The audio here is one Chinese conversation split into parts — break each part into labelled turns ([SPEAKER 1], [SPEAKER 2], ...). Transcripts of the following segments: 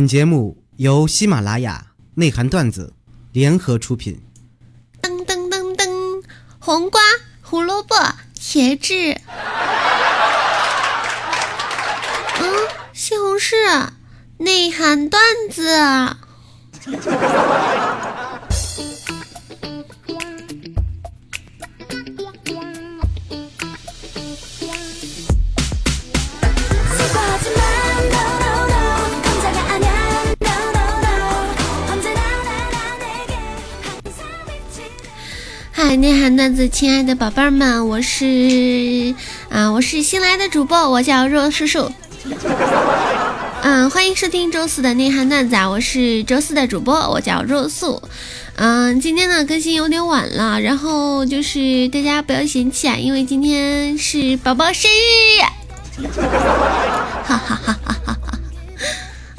[SPEAKER 1] 本节目由喜马拉雅内涵段子联合出品。
[SPEAKER 2] 噔噔噔噔，黄瓜、胡萝卜、茄子，嗯，西红柿，内涵段子。内涵段子，亲爱的宝贝儿们，我是啊，我是新来的主播，我叫若叔叔。嗯，欢迎收听周四的内涵段子，啊，我是周四的主播，我叫若素。嗯，今天呢更新有点晚了，然后就是大家不要嫌弃啊，因为今天是宝宝生日。哈哈哈哈哈哈。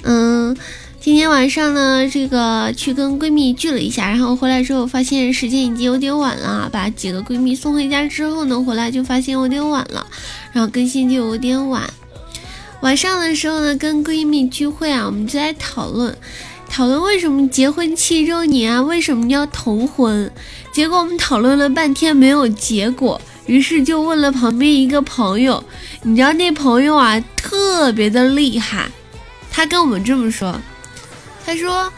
[SPEAKER 2] 嗯。今天晚上呢，这个去跟闺蜜聚了一下，然后回来之后发现时间已经有点晚了，把几个闺蜜送回家之后呢，回来就发现有点晚了，然后更新就有点晚。晚上的时候呢，跟闺蜜聚会啊，我们就在讨论，讨论为什么结婚七周年啊，为什么要同婚？结果我们讨论了半天没有结果，于是就问了旁边一个朋友，你知道那朋友啊，特别的厉害，他跟我们这么说。他说：“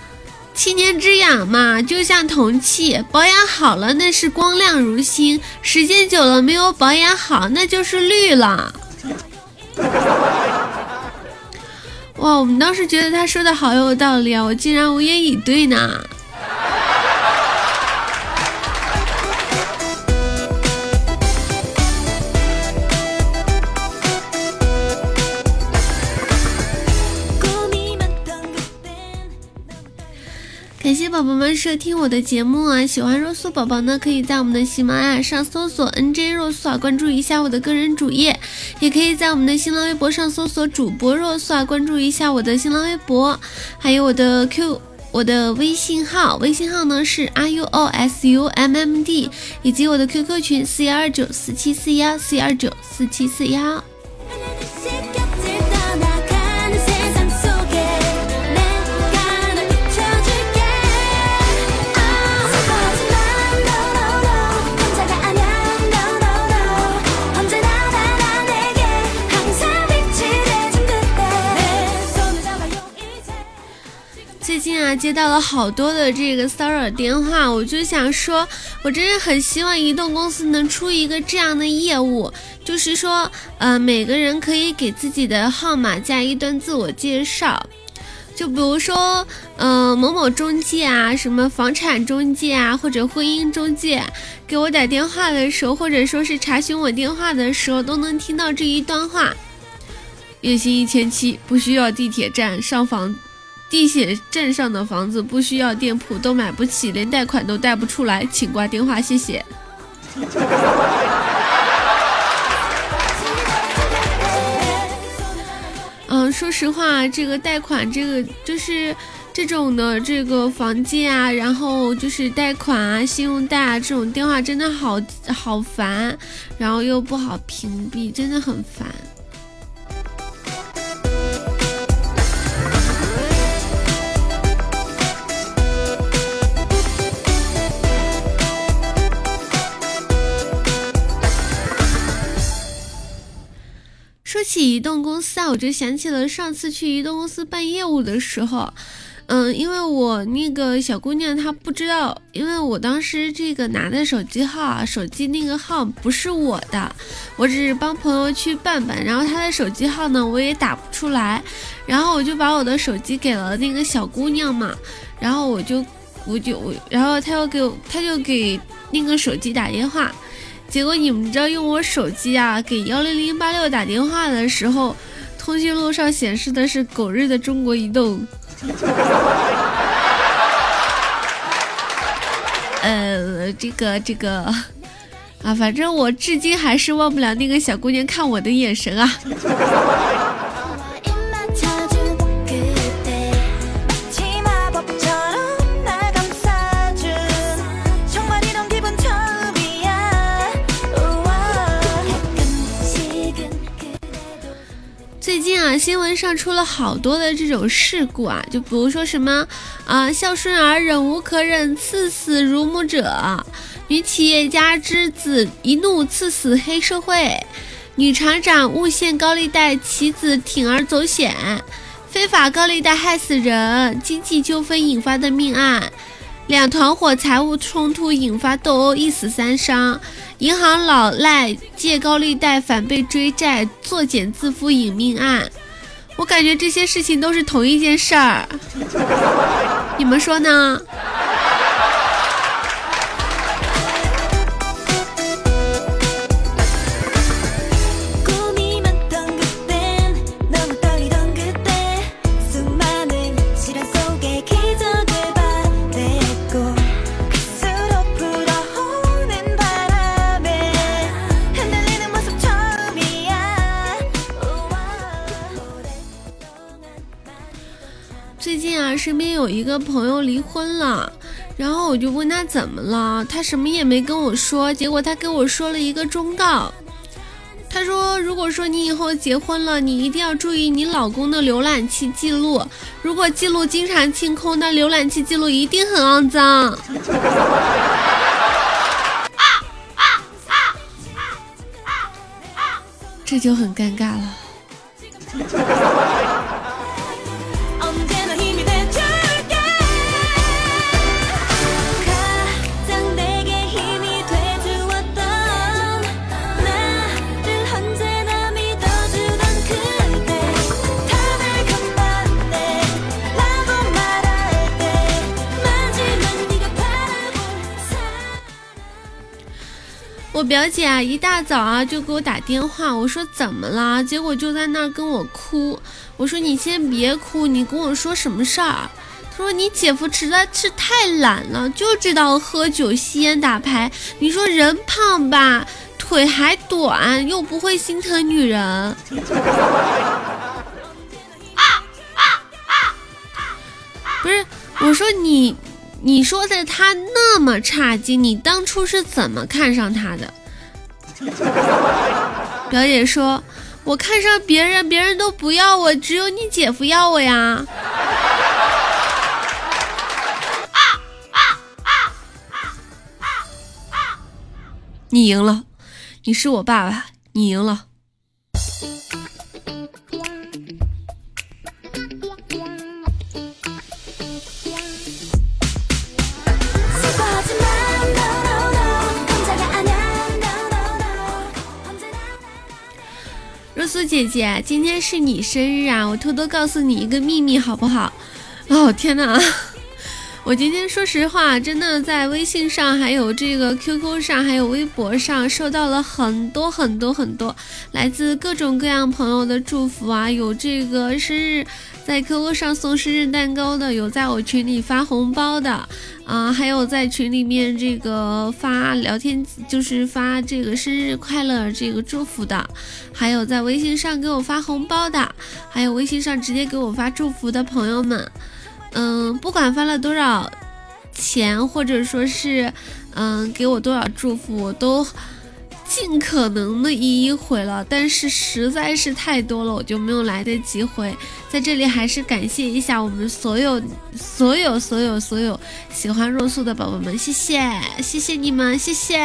[SPEAKER 2] 七年之痒嘛，就像铜器，保养好了那是光亮如新；时间久了没有保养好，那就是绿了。” 哇，我们当时觉得他说的好有道理啊，我竟然无言以对呢。宝宝们收听我的节目啊！喜欢若素宝宝呢，可以在我们的喜马拉雅上搜索 NJ 若素啊，关注一下我的个人主页，也可以在我们的新浪微博上搜索主播若素啊，关注一下我的新浪微博，还有我的 Q 我的微信号，微信号呢是 R U O S U M M D，以及我的 QQ 群四幺二九四七四幺四幺二九四七四幺。接到了好多的这个骚扰电话，我就想说，我真的很希望移动公司能出一个这样的业务，就是说，呃，每个人可以给自己的号码加一段自我介绍，就比如说，呃，某某中介啊，什么房产中介啊，或者婚姻中介，给我打电话的时候，或者说是查询我电话的时候，都能听到这一段话。月薪一千七，不需要地铁站上房。地铁站上的房子不需要店铺都买不起，连贷款都贷不出来，请挂电话，谢谢。嗯，说实话，这个贷款，这个就是这种的这个房借啊，然后就是贷款啊、信用贷啊这种电话真的好好烦，然后又不好屏蔽，真的很烦。起移动公司啊，我就想起了上次去移动公司办业务的时候，嗯，因为我那个小姑娘她不知道，因为我当时这个拿的手机号啊，手机那个号不是我的，我只是帮朋友去办办，然后她的手机号呢我也打不出来，然后我就把我的手机给了那个小姑娘嘛，然后我就我就我，然后她又给我，她就给那个手机打电话。结果你们知道用我手机啊给幺零零八六打电话的时候，通讯录上显示的是狗日的中国移动。呃，这个这个啊，反正我至今还是忘不了那个小姑娘看我的眼神啊。新闻上出了好多的这种事故啊，就比如说什么啊，孝顺儿忍无可忍，赐死乳母者；女企业家之子一怒赐死黑社会；女厂长诬陷高利贷其子铤而走险；非法高利贷害死人；经济纠纷引发的命案；两团伙财务冲突引发斗殴一死三伤；银行老赖借高利贷反被追债作茧自缚引命案。我感觉这些事情都是同一件事儿，你们说呢？有一个朋友离婚了，然后我就问他怎么了，他什么也没跟我说，结果他跟我说了一个忠告。他说，如果说你以后结婚了，你一定要注意你老公的浏览器记录，如果记录经常清空，那浏览器记录一定很肮脏。这就很尴尬了。我表姐啊，一大早啊就给我打电话，我说怎么了？结果就在那儿跟我哭。我说你先别哭，你跟我说什么事儿？她说你姐夫实在是太懒了，就知道喝酒、吸烟、打牌。你说人胖吧，腿还短，又不会心疼女人。不是，我说你。你说的他那么差劲，你当初是怎么看上他的？表姐说：“我看上别人，别人都不要我，只有你姐夫要我呀。”你赢了，你是我爸爸，你赢了。姐姐，今天是你生日啊！我偷偷告诉你一个秘密，好不好？哦天哪！我今天说实话，真的在微信上、还有这个 QQ 上、还有微博上，收到了很多很多很多来自各种各样朋友的祝福啊！有这个生日。在 QQ 上送生日蛋糕的，有在我群里发红包的，啊，还有在群里面这个发聊天，就是发这个生日快乐这个祝福的，还有在微信上给我发红包的，还有微信上直接给我发祝福的朋友们，嗯，不管发了多少钱，或者说是，嗯，给我多少祝福，我都。尽可能的一一回了，但是实在是太多了，我就没有来得及回。在这里还是感谢一下我们所有、所有、所有、所有喜欢若素的宝宝们，谢谢，谢谢你们，谢谢。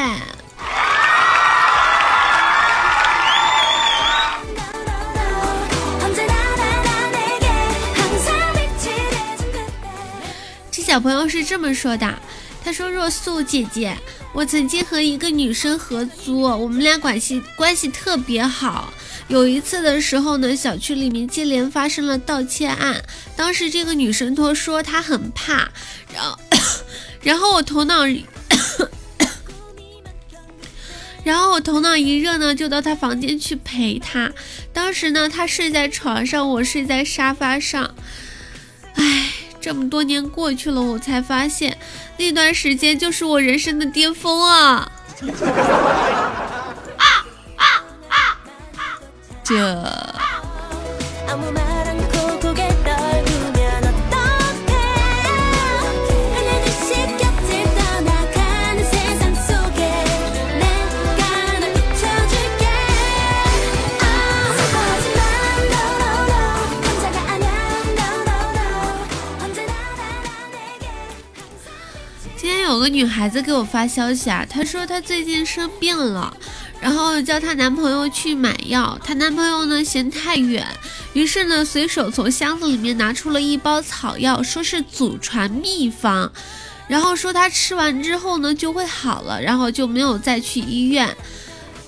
[SPEAKER 2] 小朋友是这么说的，他说：“若素姐姐。”我曾经和一个女生合租，我们俩关系关系特别好。有一次的时候呢，小区里面接连发生了盗窃案。当时这个女生托说她很怕，然后，然后我头脑，然后我头脑一热呢，就到她房间去陪她。当时呢，她睡在床上，我睡在沙发上。唉。这么多年过去了，我才发现那段时间就是我人生的巅峰啊！这。今天有个女孩子给我发消息啊，她说她最近生病了，然后叫她男朋友去买药，她男朋友呢嫌太远，于是呢随手从箱子里面拿出了一包草药，说是祖传秘方，然后说她吃完之后呢就会好了，然后就没有再去医院。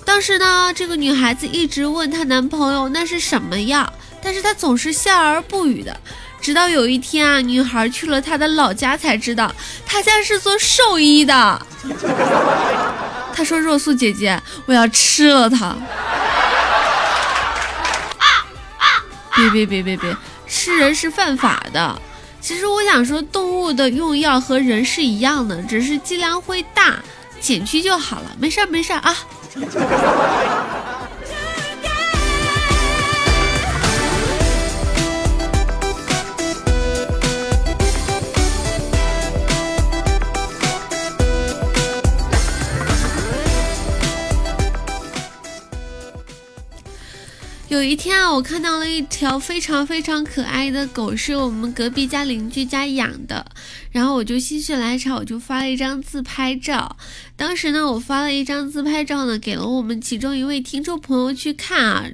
[SPEAKER 2] 当时呢，这个女孩子一直问她男朋友那是什么药，但是他总是笑而不语的。直到有一天啊，女孩去了他的老家，才知道他家是做兽医的。他说：“若素姐姐，我要吃了它。”别别别别别，吃人是犯法的。其实我想说，动物的用药和人是一样的，只是剂量会大，减去就好了。没事儿没事儿啊。有一天啊，我看到了一条非常非常可爱的狗，是我们隔壁家邻居家养的。然后我就心血来潮，我就发了一张自拍照。当时呢，我发了一张自拍照呢，给了我们其中一位听众朋友去看啊，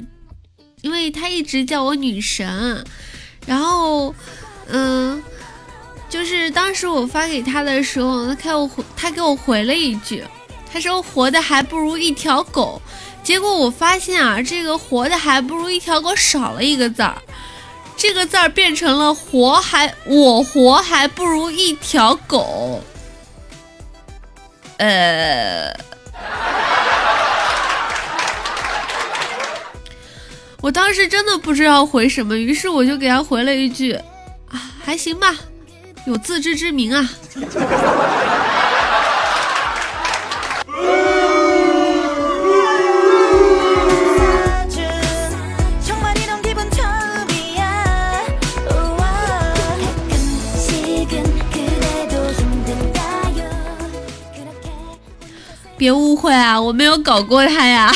[SPEAKER 2] 因为他一直叫我女神。然后，嗯，就是当时我发给他的时候，他给我回，他给我回了一句，他说活的还不如一条狗。结果我发现啊，这个活的还不如一条狗少了一个字儿，这个字儿变成了活还我活还不如一条狗。呃，我当时真的不知道回什么，于是我就给他回了一句啊，还行吧，有自知之明啊。别误会啊，我没有搞过他呀！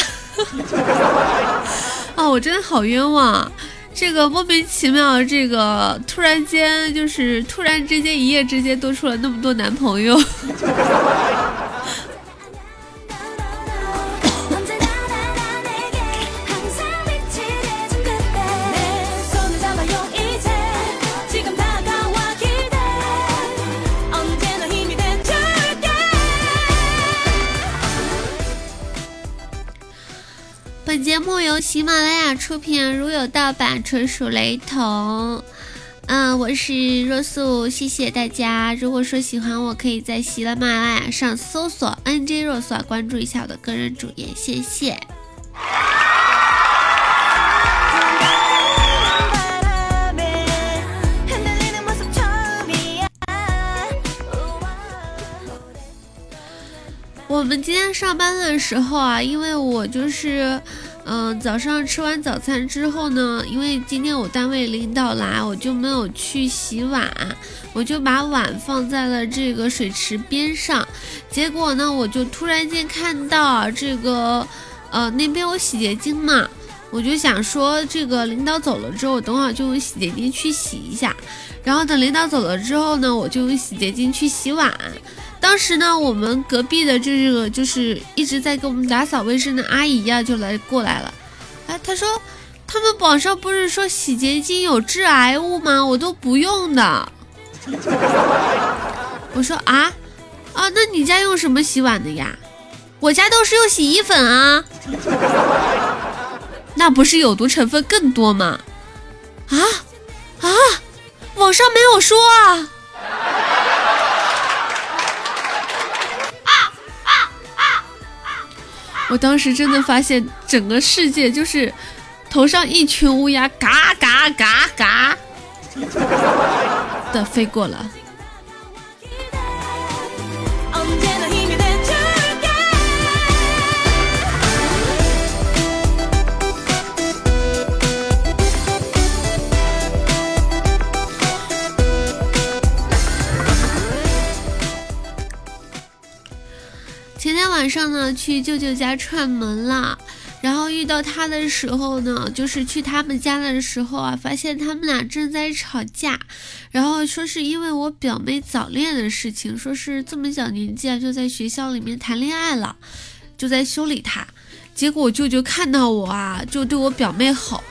[SPEAKER 2] 啊，我真的好冤枉，这个莫名其妙，这个突然间就是突然之间一夜之间多出了那么多男朋友。由喜马拉雅出品，如有盗版，纯属雷同。嗯，我是若素，谢谢大家。如果说喜欢我，可以在喜马拉雅上搜索 “nj 若素啊”，关注一下我的个人主页，谢谢。我们今天上班的时候啊，因为我就是，嗯，早上吃完早餐之后呢，因为今天我单位领导来，我就没有去洗碗，我就把碗放在了这个水池边上。结果呢，我就突然间看到这个，呃，那边有洗洁精嘛，我就想说，这个领导走了之后，等会儿就用洗洁精去洗一下。然后等领导走了之后呢，我就用洗洁精去洗碗。当时呢，我们隔壁的这个就是一直在给我们打扫卫生的阿姨呀，就来过来了。哎，她说他们网上不是说洗洁精有致癌物吗？我都不用的。我说啊啊，那你家用什么洗碗的呀？我家都是用洗衣粉啊。那不是有毒成分更多吗？啊啊，网上没有说啊。我当时真的发现，整个世界就是头上一群乌鸦，嘎嘎嘎嘎的飞过了。晚上呢，去舅舅家串门了。然后遇到他的时候呢，就是去他们家的时候啊，发现他们俩正在吵架，然后说是因为我表妹早恋的事情，说是这么小年纪啊就在学校里面谈恋爱了，就在修理他。结果我舅舅看到我啊，就对我表妹吼：“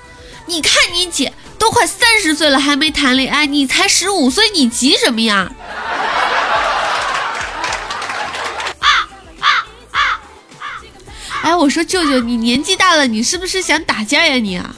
[SPEAKER 2] 你看你姐都快三十岁了还没谈恋爱，你才十五岁，你急什么呀？”哎，我说舅舅，你年纪大了，你是不是想打架呀你啊？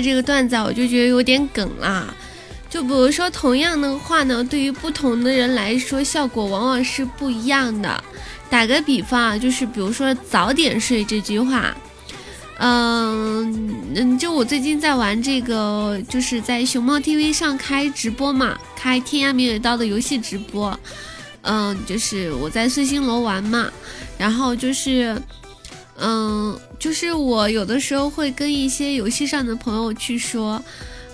[SPEAKER 2] 这个段子我就觉得有点梗啦，就比如说同样的话呢，对于不同的人来说，效果往往是不一样的。打个比方啊，就是比如说早点睡这句话，嗯嗯，就我最近在玩这个，就是在熊猫 TV 上开直播嘛，开天涯明月刀的游戏直播，嗯，就是我在碎星楼玩嘛，然后就是。嗯，就是我有的时候会跟一些游戏上的朋友去说，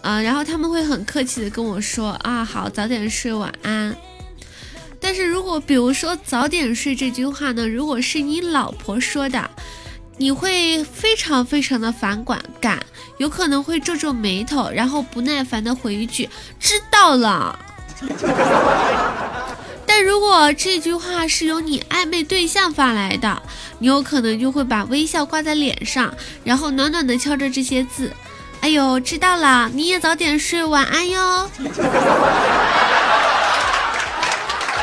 [SPEAKER 2] 啊，然后他们会很客气的跟我说啊，好，早点睡，晚安。但是如果比如说早点睡这句话呢，如果是你老婆说的，你会非常非常的反感，有可能会皱皱眉头，然后不耐烦的回一句知道了。如果这句话是由你暧昧对象发来的，你有可能就会把微笑挂在脸上，然后暖暖的敲着这些字：“哎呦，知道了，你也早点睡，晚安哟。”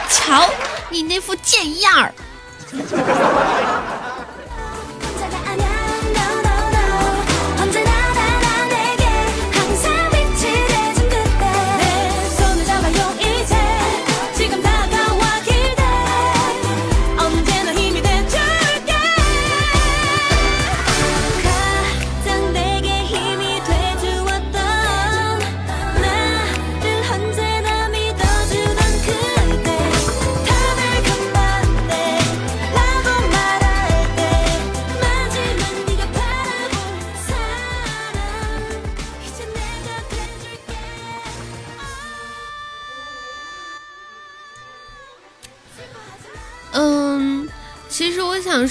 [SPEAKER 2] 瞧你那副贱样儿！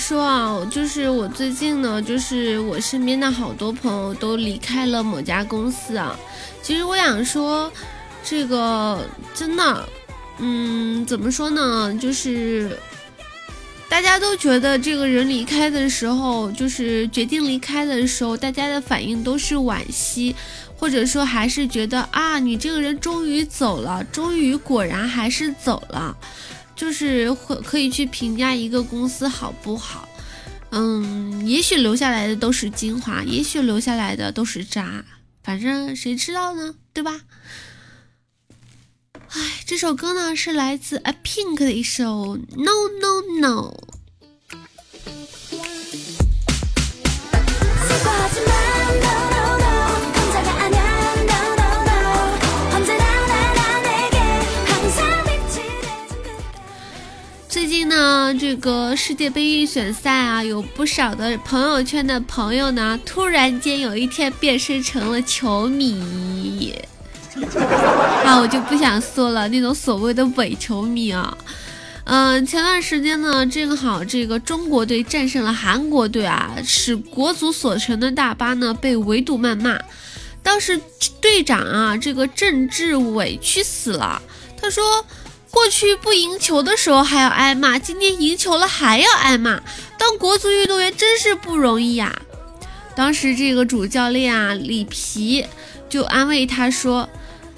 [SPEAKER 2] 说啊，就是我最近呢，就是我身边的好多朋友都离开了某家公司啊。其实我想说，这个真的，嗯，怎么说呢？就是大家都觉得这个人离开的时候，就是决定离开的时候，大家的反应都是惋惜，或者说还是觉得啊，你这个人终于走了，终于果然还是走了。就是会可以去评价一个公司好不好，嗯，也许留下来的都是精华，也许留下来的都是渣，反正谁知道呢，对吧？哎，这首歌呢是来自 A Pink 的一首 No No No。呢，这个世界杯预选赛啊，有不少的朋友圈的朋友呢，突然间有一天变身成了球迷，啊，我就不想说了，那种所谓的伪球迷啊，嗯，前段时间呢，正好这个中国队战胜了韩国队啊，使国足所乘的大巴呢被围堵谩骂，当时队长啊，这个郑智委屈死了，他说。过去不赢球的时候还要挨骂，今天赢球了还要挨骂。当国足运动员真是不容易呀。当时这个主教练啊里皮就安慰他说：“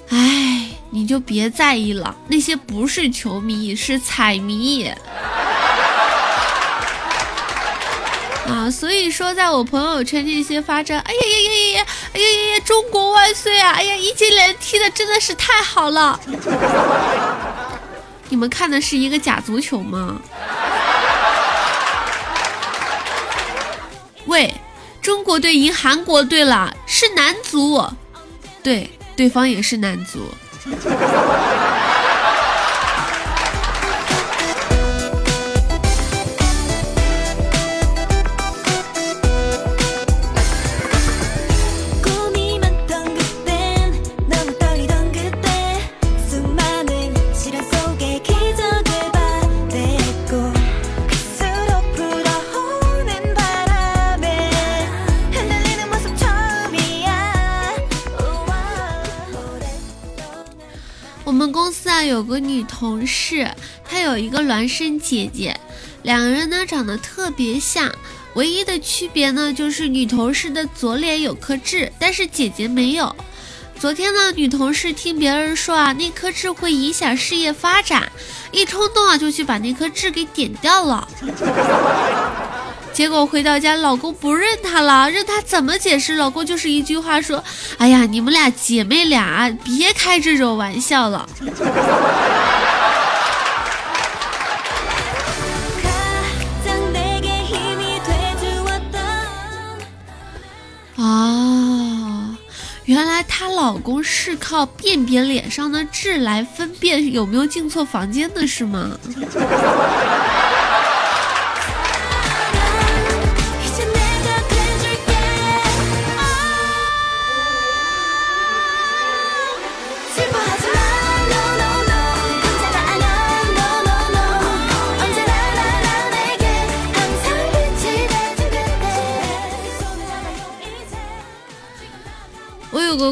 [SPEAKER 2] 哎，你就别在意了，那些不是球迷，是彩迷。”啊，所以说在我朋友圈那些发着“哎呀呀呀呀呀，哎呀呀呀，中国万岁啊！哎呀，一金连踢的真的是太好了。”你们看的是一个假足球吗？喂，中国队赢韩国队了，是男足，对，对方也是男足。有个女同事，她有一个孪生姐姐，两个人呢长得特别像，唯一的区别呢就是女同事的左脸有颗痣，但是姐姐没有。昨天呢，女同事听别人说啊，那颗痣会影响事业发展，一冲动啊就去把那颗痣给点掉了。结果回到家，老公不认她了，认她怎么解释？老公就是一句话说：“哎呀，你们俩姐妹俩，别开这种玩笑了。”啊，原来她老公是靠辨别脸上的痣来分辨有没有进错房间的，是吗？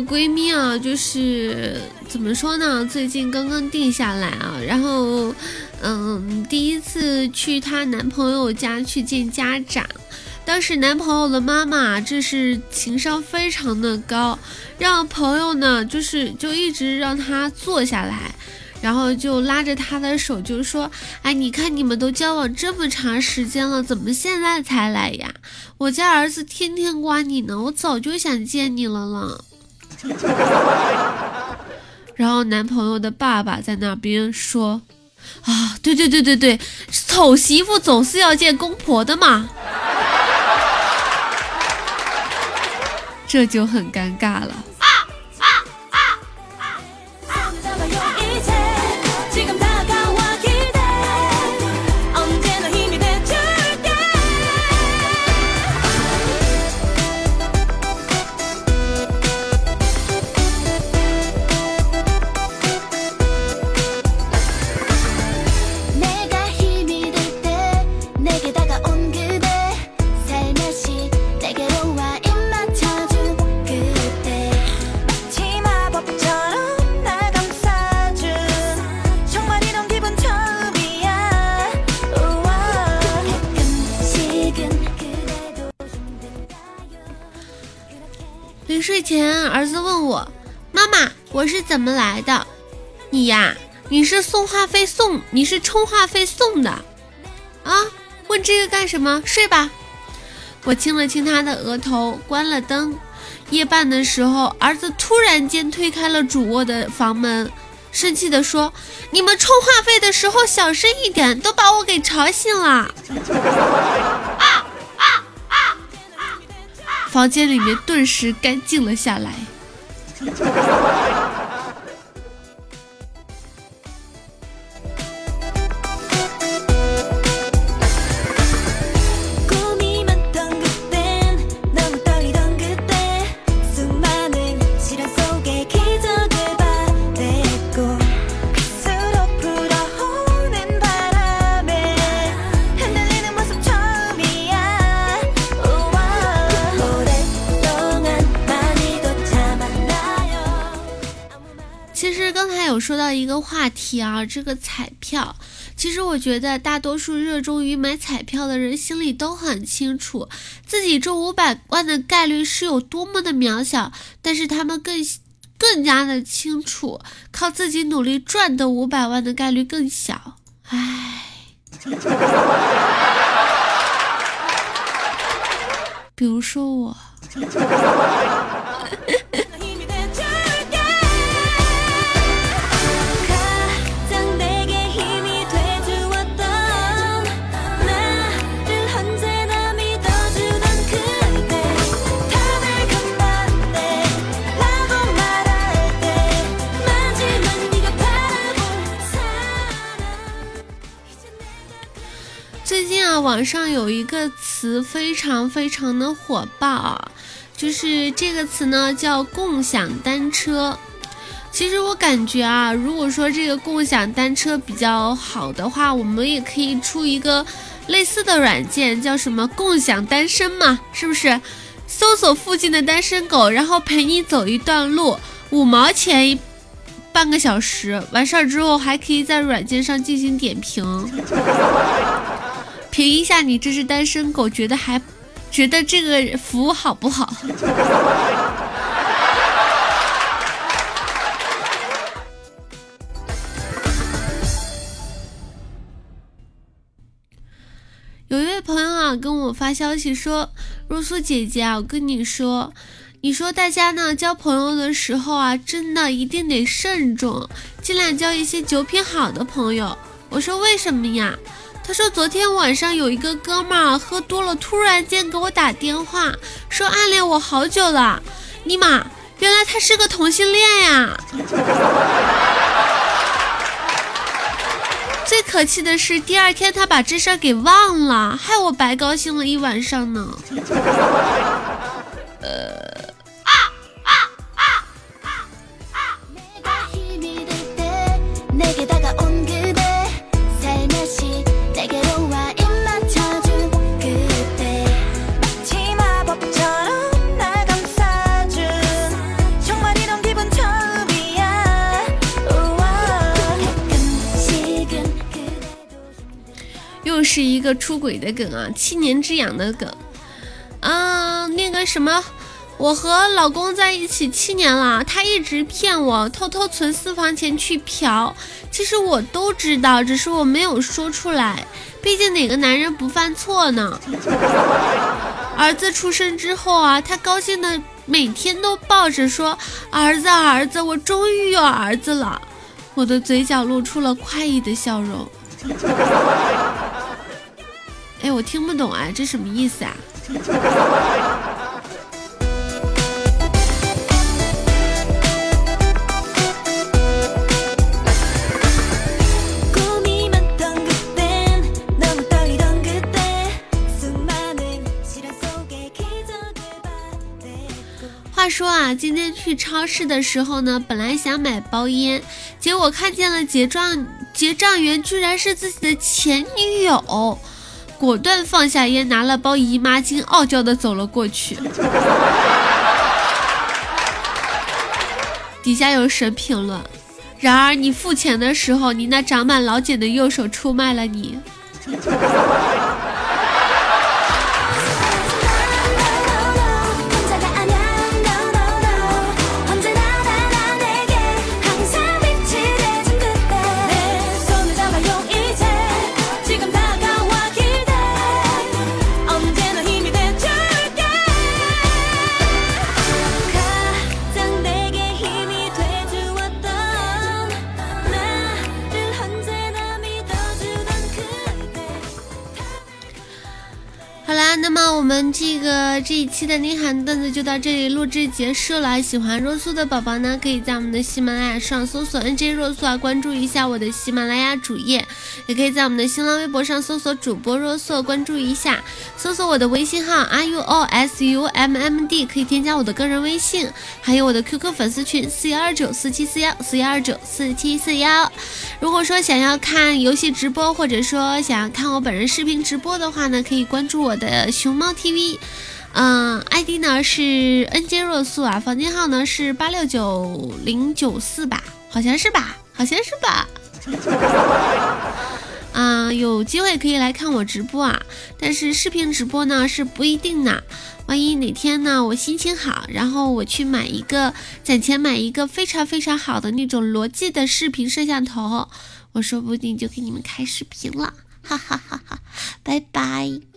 [SPEAKER 2] 闺蜜啊，就是怎么说呢？最近刚刚定下来啊，然后，嗯，第一次去她男朋友家去见家长，当时男朋友的妈妈这是情商非常的高，让朋友呢就是就一直让她坐下来，然后就拉着他的手就说：“哎，你看你们都交往这么长时间了，怎么现在才来呀？我家儿子天天刮你呢，我早就想见你了了。” 然后男朋友的爸爸在那边说：“啊，对对对对对，丑媳妇总是要见公婆的嘛。”这就很尴尬了。临睡前，儿子问我：“妈妈，我是怎么来的？你呀，你是送话费送，你是充话费送的啊？问这个干什么？睡吧。”我亲了亲他的额头，关了灯。夜半的时候，儿子突然间推开了主卧的房门，生气地说：“你们充话费的时候小声一点，都把我给吵醒了。”房间里面顿时干净了下来。说到一个话题啊，这个彩票，其实我觉得大多数热衷于买彩票的人心里都很清楚，自己中五百万的概率是有多么的渺小，但是他们更更加的清楚，靠自己努力赚的五百万的概率更小。唉。比如说我。网上有一个词非常非常的火爆，就是这个词呢叫共享单车。其实我感觉啊，如果说这个共享单车比较好的话，我们也可以出一个类似的软件，叫什么共享单身嘛，是不是？搜索附近的单身狗，然后陪你走一段路，五毛钱一半个小时，完事儿之后还可以在软件上进行点评。评一下你这只单身狗，觉得还觉得这个服务好不好？有一位朋友啊，跟我发消息说：“若苏姐姐啊，我跟你说，你说大家呢交朋友的时候啊，真的一定得慎重，尽量交一些酒品好的朋友。”我说：“为什么呀？”他说：“昨天晚上有一个哥们儿喝多了，突然间给我打电话，说暗恋我好久了。尼玛，原来他是个同性恋呀！最可气的是，第二天他把这事儿给忘了，害我白高兴了一晚上呢。”是一个出轨的梗啊，七年之痒的梗嗯，那个什么，我和老公在一起七年了，他一直骗我，偷偷存私房钱去嫖，其实我都知道，只是我没有说出来，毕竟哪个男人不犯错呢？儿子出生之后啊，他高兴的每天都抱着说，儿子儿子，我终于有儿子了，我的嘴角露出了快意的笑容。哎，我听不懂啊，这什么意思啊？话说啊，今天去超市的时候呢，本来想买包烟，结果看见了结账结账员，居然是自己的前女友。果断放下烟，拿了包姨妈巾，傲娇的走了过去。底下有神评论：然而你付钱的时候，你那长满老茧的右手出卖了你。我们这个这一期的内涵段子就到这里录制结束了。喜欢若素的宝宝呢，可以在我们的喜马拉雅上搜索 NJ 若素啊，关注一下我的喜马拉雅主页，也可以在我们的新浪微博上搜索主播若素，关注一下，搜索我的微信号 R U O S U M M D，可以添加我的个人微信，还有我的 QQ 粉丝群四幺二九四七四幺四幺二九四七四幺。如果说想要看游戏直播，或者说想要看我本人视频直播的话呢，可以关注我的熊猫。TV，嗯，ID 呢是 NJ 若素啊，房间号呢是八六九零九四吧，好像是吧，好像是吧。嗯，有机会可以来看我直播啊，但是视频直播呢是不一定的，万一哪天呢我心情好，然后我去买一个攒钱买一个非常非常好的那种罗技的视频摄像头，我说不定就给你们开视频了，哈哈哈哈，拜拜。